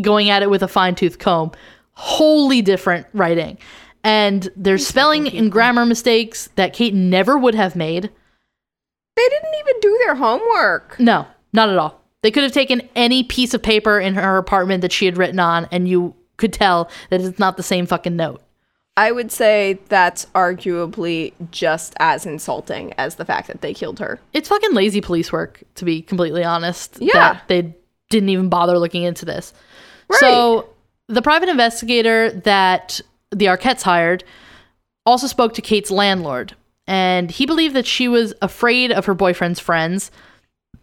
going at it with a fine tooth comb. Wholly different writing. And there's spelling and grammar mistakes that Kate never would have made. They didn't even do their homework. No, not at all. They could have taken any piece of paper in her apartment that she had written on, and you could tell that it's not the same fucking note. I would say that's arguably just as insulting as the fact that they killed her. It's fucking lazy police work, to be completely honest. Yeah. that they didn't even bother looking into this. Right. So the private investigator that the Arquettes hired also spoke to Kate's landlord, and he believed that she was afraid of her boyfriend's friends.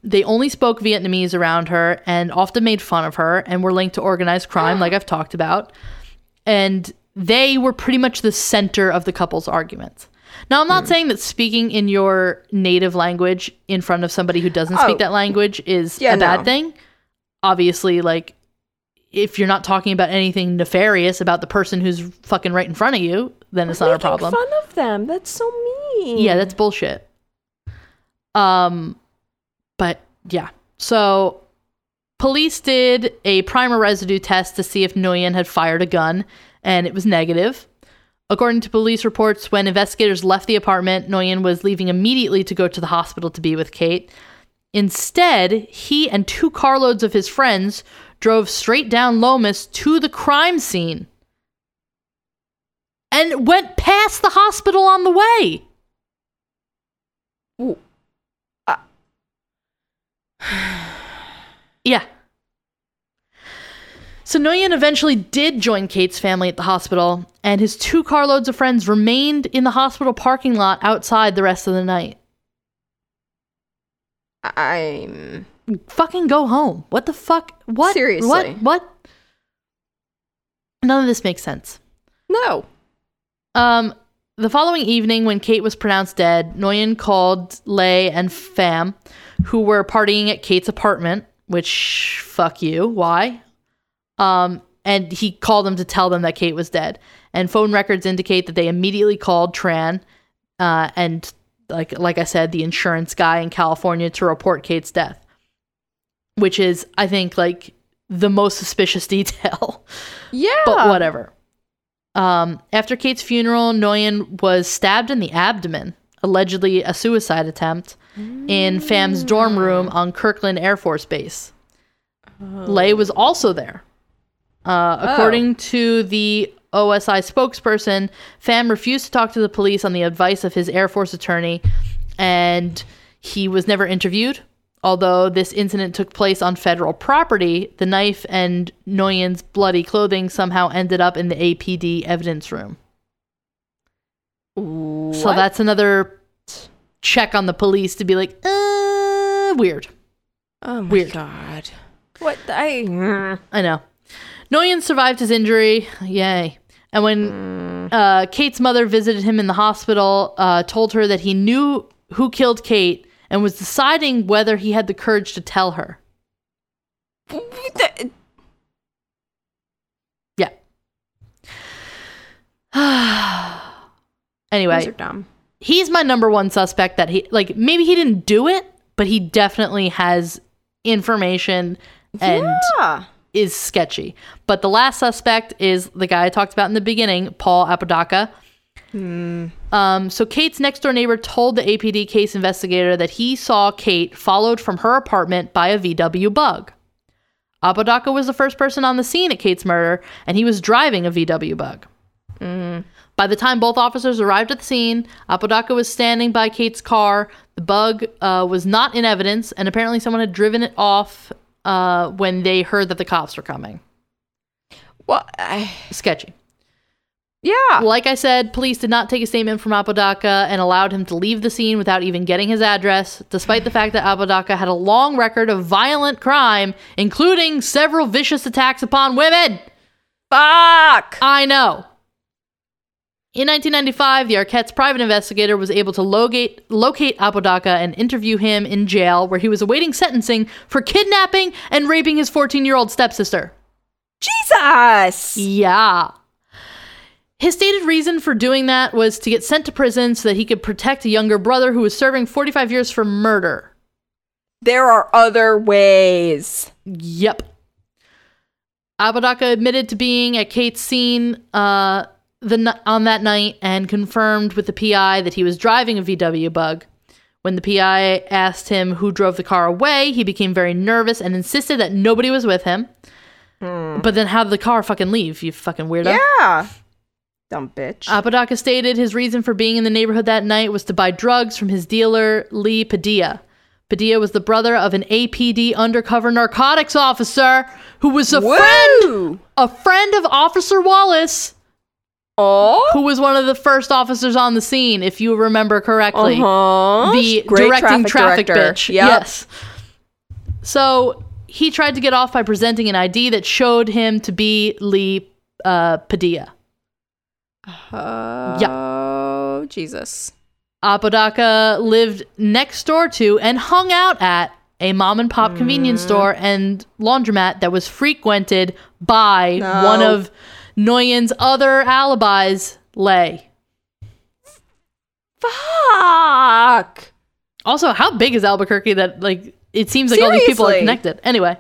They only spoke Vietnamese around her and often made fun of her and were linked to organized crime, like I've talked about. And they were pretty much the center of the couple's arguments. Now, I'm not saying that speaking in your native language in front of somebody who doesn't speak Oh. that language is Yeah, a bad no. thing. Obviously, like, if you're not talking about anything nefarious about the person who's fucking right in front of you, then it's not a Making problem. fun of them. That's so mean. Yeah, that's bullshit. Um, but yeah. So police did a primer residue test to see if Nguyen had fired a gun, and it was negative. According to police reports, when investigators left the apartment, Nguyen was leaving immediately to go to the hospital to be with Kate. Instead, he and two carloads of his friends drove straight down Lomas to the crime scene and went past the hospital on the way. Ooh. [SIGHS] Yeah. So Nguyen eventually did join Kate's family at the hospital, and his two carloads of friends remained in the hospital parking lot outside the rest of the night. I'm. Fucking go home. What the fuck? What? Seriously. What? What? None of this makes sense. No. Um, the following evening, when Kate was pronounced dead, Nguyen called Lei and Pham, who were partying at Kate's apartment. Which, fuck you. Why? Um, and he called them to tell them that Kate was dead. And phone records indicate that they immediately called Tran, uh, and like like I said, the insurance guy in California to report Kate's death, which is, I think, like the most suspicious [LAUGHS] detail Yeah. but whatever. Um, after Kate's funeral, Nguyen was stabbed in the abdomen, allegedly a suicide attempt, in Pham's dorm room on Kirtland Air Force Base. Lei was also there. Uh, according to the OSI spokesperson, Pham refused to talk to the police on the advice of his Air Force attorney, and he was never interviewed. Although this incident took place on federal property, the knife and Nguyen's bloody clothing somehow ended up in the APD evidence room. So that's another check on the police to be like, uh, weird. Oh my weird. god. What? I. I know. Nguyen survived his injury. Yay. And when uh, Kate's mother visited him in the hospital, uh, told her that he knew who killed Kate and was deciding whether he had the courage to tell her. Yeah. [SIGHS] anyway, Those are dumb. he's my number one suspect that he like maybe he didn't do it, but he definitely has information and yeah. is sketchy. But the last suspect is the guy I talked about in the beginning, Paul Apodaca. Um, so Kate's next door neighbor told the APD case investigator that he saw Kate followed from her apartment by a VW bug. Apodaca was the first person on the scene at Kate's murder, and he was driving a VW bug. By the time both officers arrived at the scene, Apodaca was standing by Kate's car. The bug uh, was not in evidence, and apparently someone had driven it off uh, when they heard that the cops were coming. Well, I, Sketchy. Yeah. Like I said, police did not take a statement from Apodaca and allowed him to leave the scene without even getting his address, despite the fact that Apodaca had a long record of violent crime, including several vicious attacks upon women. Fuck. I know. In 1995, the Arquette's private investigator was able to locate, locate Apodaca and interview him in jail, where he was awaiting sentencing for kidnapping and raping his 14 year old stepsister. Jesus. Yeah. His stated reason for doing that was to get sent to prison so that he could protect a younger brother who was serving 45 years for murder. There are other ways. Yep. Apodaca admitted to being at Kate's scene uh, the on that night and confirmed with the PI that he was driving a VW Bug. When the PI asked him who drove the car away, he became very nervous and insisted that nobody was with him. But then how did the car fucking leave, you fucking weirdo? Yeah. Dumb bitch. Apodaca stated his reason for being in the neighborhood that night was to buy drugs from his dealer, Lee Padilla. Padilla was the brother of an APD undercover narcotics officer who was a friend, a friend of Officer Wallace, Oh. who was one of the first officers on the scene, if you remember correctly. Uh-huh. The Great directing traffic, director. bitch. Yep. Yes. So he tried to get off by presenting an ID that showed him to be Lee uh, Padilla. Oh, Jesus. Apodaca lived next door to and hung out at a mom and pop convenience Mm. store and laundromat that was frequented by No. one of Nguyen's other alibis, Lei. Fuck. Also, how big is Albuquerque that like it seems like all these people are connected. Anyway.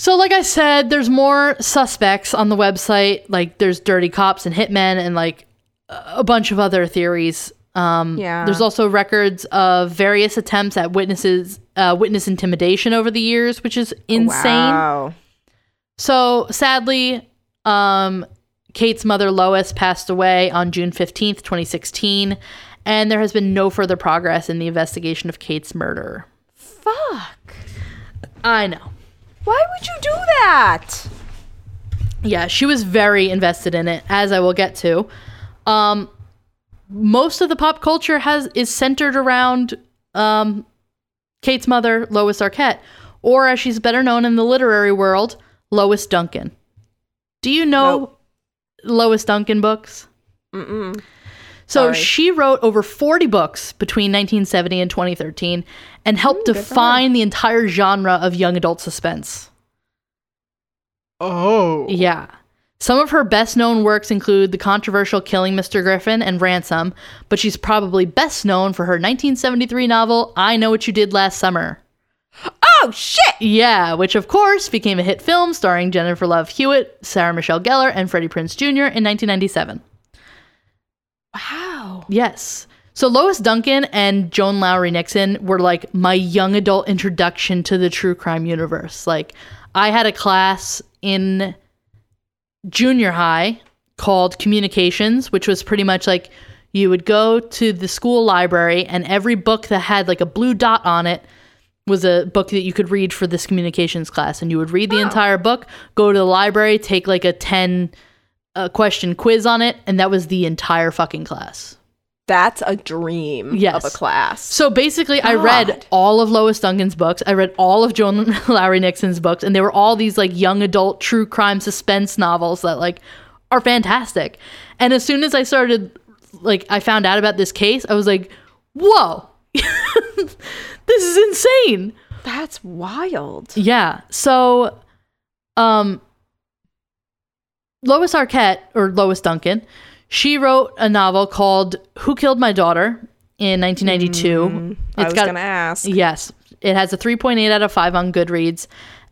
So like I said, there's more suspects on the website. Like there's dirty cops and hitmen and like a bunch of other theories. Um Yeah. there's also records of various attempts at witnesses uh, witness intimidation over the years, which is insane. Wow. So sadly, um, Kate's mother Lois passed away on June 15th, 2016, and there has been no further progress in the investigation of Kate's murder. Fuck. I know. Why would you do that? Yeah, she was very invested in it, as I will get to. Um, most of the pop culture has is centered around um, Kate's mother, Lois Arquette, or as she's better known in the literary world, Lois Duncan. Do you know Nope. Lois Duncan books? Mm-mm. So Sorry. she wrote over 40 books between 1970 and 2013 and helped her. define the entire genre of young adult suspense. Oh. Yeah. Some of her best known works include the controversial Killing Mr. Griffin and Ransom, but she's probably best known for her 1973 novel I Know What You Did Last Summer. Oh shit. Yeah, which of course became a hit film starring Jennifer Love Hewitt, Sarah Michelle Gellar, and Freddie Prinze Jr. in 1997. Wow. Yes. So Lois Duncan and Joan Lowry Nixon were like my young adult introduction to the true crime universe. Like I had a class in junior high called communications, which was pretty much like you would go to the school library and every book that had like a blue dot on it was a book that you could read for this communications class and you would read the oh. entire book, go to the library, take like a 10 uh, question quiz on it and that was the entire fucking class. That's a dream Yes. of a class. So basically, I read all of Lois Duncan's books. I read all of Joan [LAUGHS] Lowry Nixon's books, and they were all these like young adult true crime suspense novels that like are fantastic. And as soon as I started, like, I found out about this case, I was like, "Whoa, [LAUGHS] this is insane!" That's wild. Yeah. So, um, Lois Arquette or Lois Duncan, she wrote a novel called "Who Killed My Daughter" in 1992. Hmm. I was gonna ask. Yes. It has a 3.8 out of 5 on Goodreads.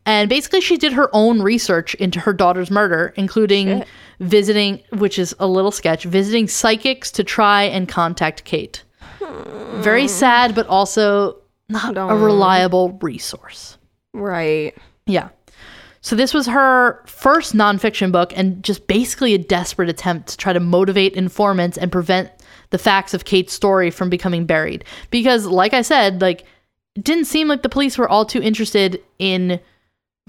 And basically, she did her own research into her daughter's murder, including Shit. visiting, which is a little sketch, visiting psychics to try and contact Kate. Hmm. Very sad, but also not a reliable resource. Right. Yeah. So this was her first nonfiction book and just basically a desperate attempt to try to motivate informants and prevent the facts of Kate's story from becoming buried. Because, like I said, like it didn't seem like the police were all too interested in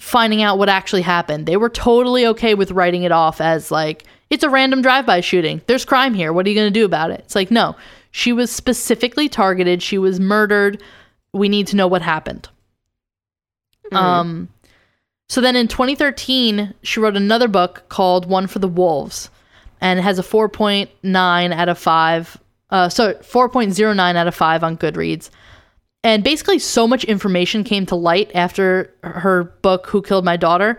finding out what actually happened. They were totally okay with writing it off as like it's a random drive-by shooting. There's crime here. What are you going to do about it? It's like no. She was specifically targeted. She was murdered. We need to know what happened. Um so then in 2013, she wrote another book called One for the Wolves, and it has a 4.9 out of 5. Uh, so 4.09 out of 5 on Goodreads. And basically, so much information came to light after her book, Who Killed My Daughter,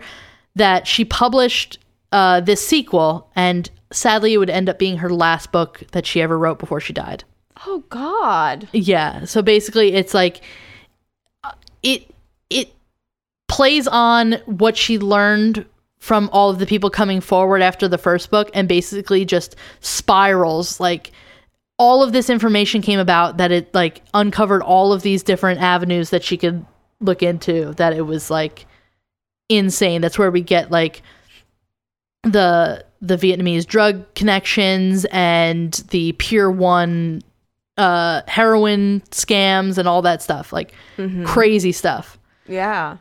that she published uh, this sequel. And sadly, it would end up being her last book that she ever wrote before she died. Oh God. Yeah. So basically, it's like uh, it plays on what she learned from all of the people coming forward after the first book, and basically just spirals. Like all of this information came about that it like uncovered all of these different avenues that she could look into that it was like insane. That's where we get like the the vietnamese drug connections and the pure one uh heroin scams and all that stuff. Like crazy stuff. Yeah.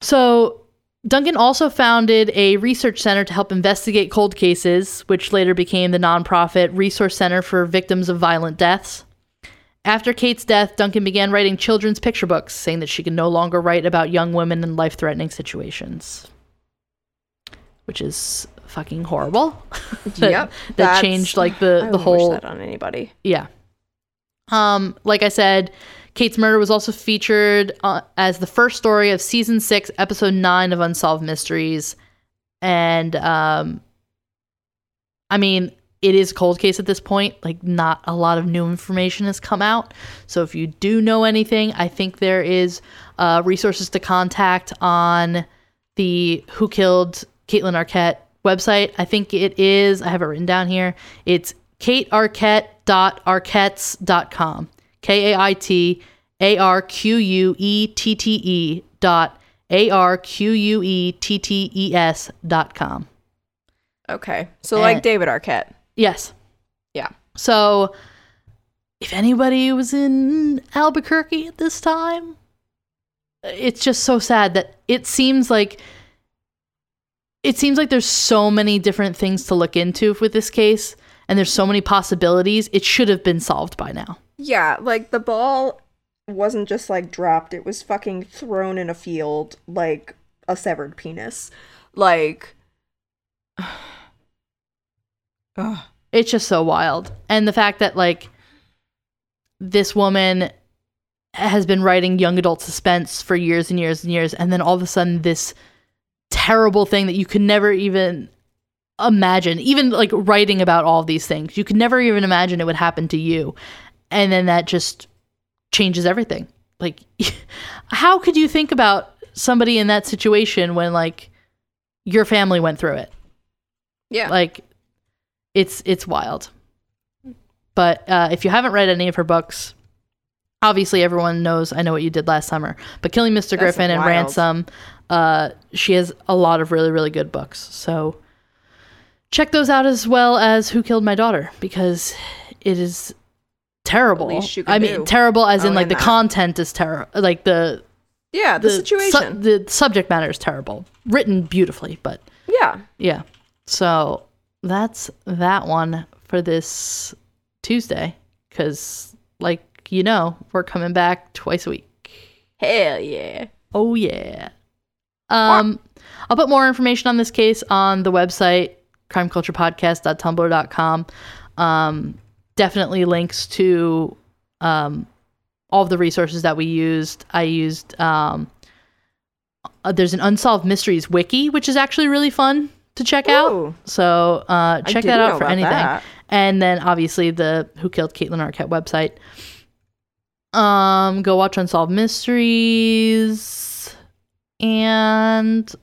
So, Duncan also founded a research center to help investigate cold cases, which later became the nonprofit Resource Center for Victims of Violent Deaths. After Kate's death, Duncan began writing children's picture books, saying that she could no longer write about young women in life threatening situations. Which is fucking horrible. [LAUGHS] that, Yep, That changed like I the, the wouldn't whole wish that on anybody. yeah. Um, like I said, Kate's murder was also featured uh, as the first story of season six, episode nine of Unsolved Mysteries, and um, I mean, it is cold case at this point. Like, not a lot of new information has come out. So, if you do know anything, I think there is uh, resources to contact on the Who Killed Kaitlyn Arquette website. I think it is, I have it written down here. It's kaitarquette.arquettes.com. K A I T A R Q U E T T E dot A R Q U E T T E S dot com. Okay. So Eh. like David Arquette. Yes. Yeah. So, if anybody was in Albuquerque at this time, it's just so sad that it seems like it seems like there's so many different things to look into with this case and there's so many possibilities. It should have been solved by now. Yeah, like the ball wasn't just like dropped, it was fucking thrown in a field like a severed penis. Like [SIGHS] Ugh. It's just so wild. And the fact that like this woman has been writing young adult suspense for years and years and years and then all of a sudden this terrible thing that you could never even imagine even like writing about all these things you could never even imagine it would happen to you and then that just changes everything. Like [LAUGHS] how could you think about somebody in that situation when like your family went through it? Yeah. like it's it's wild. But uh, if you haven't read any of her books obviously everyone knows i know what you did last summer but killing mr That's griffin and ransom uh, she has a lot of really really good books. So check those out as well as who killed my daughter because it is terrible least you can i mean terrible as in like the that. content is terrible like the yeah, the, the su- situation. the subject matter is terrible written beautifully but yeah. yeah. So that's that one for this Tuesday. Because, like, you know, we're coming back twice a week. Hell yeah. Oh, yeah. Um, I'll put more information on this case on the website, crimeculturepodcast.tumblr.com. Um, definitely links to um, all of the resources that we used. I used, um, uh, there's an Unsolved Mysteries wiki, which is actually really fun to check out. So uh, check that out for anything. that. And then obviously the Who Killed Kaitlyn Arquette website. Um, go watch Unsolved Mysteries and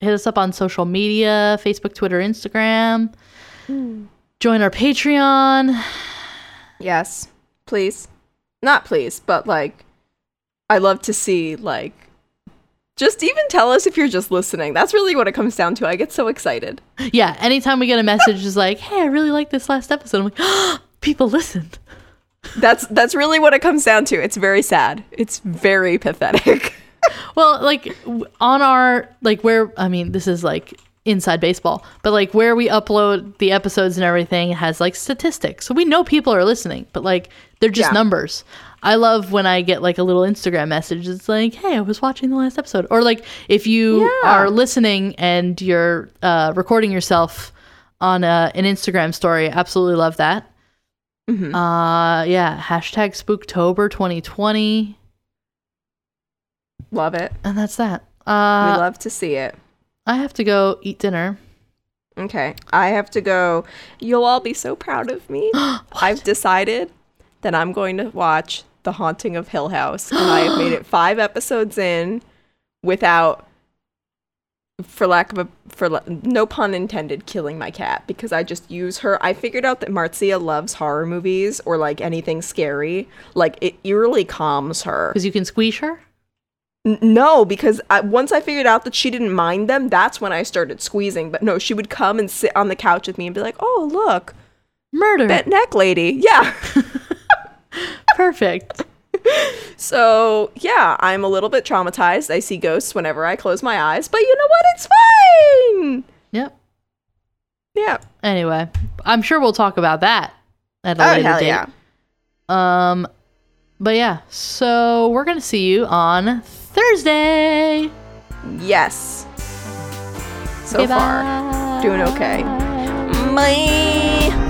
hit us up on social media Facebook, Twitter, Instagram. Join our Patreon. Yes. Please. Not please, but like I love to see like just even tell us if you're just listening. That's really what it comes down to. I get so excited. Yeah, anytime we get a message is like, hey, I really like this last episode. I'm like, oh, [GASPS] people listened. That's that's really what it comes down to. It's very sad. It's very pathetic. [LAUGHS] Well, like on our like where I mean, this is like inside baseball, but like where we upload the episodes and everything has like statistics. So we know people are listening, but like they're just Yeah. numbers. I love when I get like a little Instagram message. It's like, "Hey, I was watching the last episode." Or like if you Yeah. are listening and you're uh, recording yourself on a, an Instagram story, absolutely love that. Mhm. Uh, yeah, hashtag Spooktober 2020, Love it. and that's that. we Uh, love to see it. I have to go eat dinner. Okay. I have to go. You'll all be so proud of me. [GASPS] I've decided that I'm going to watch The Haunting of Hill House, and I have made it [GASPS] five episodes in without for lack of a for la- no pun intended killing my cat because I just use her. I figured out that Marcia loves horror movies or like anything scary. Like it eerily calms her. Because you can squeeze her? No, because I, once I figured out that she didn't mind them, that's when I started squeezing. But no, she would come and sit on the couch with me and be like, "Oh, look, Murder. that neck lady." Yeah. [LAUGHS] Perfect. [LAUGHS] So, yeah, I'm a little bit traumatized. I see ghosts whenever I close my eyes, but you know what? It's fine. Yep. Yeah. Anyway, I'm sure we'll talk about that at a Oh, later date. yeah. Um, but yeah, so we're gonna see you on Thursday. Yes. So Okay, far, doing okay. Bye.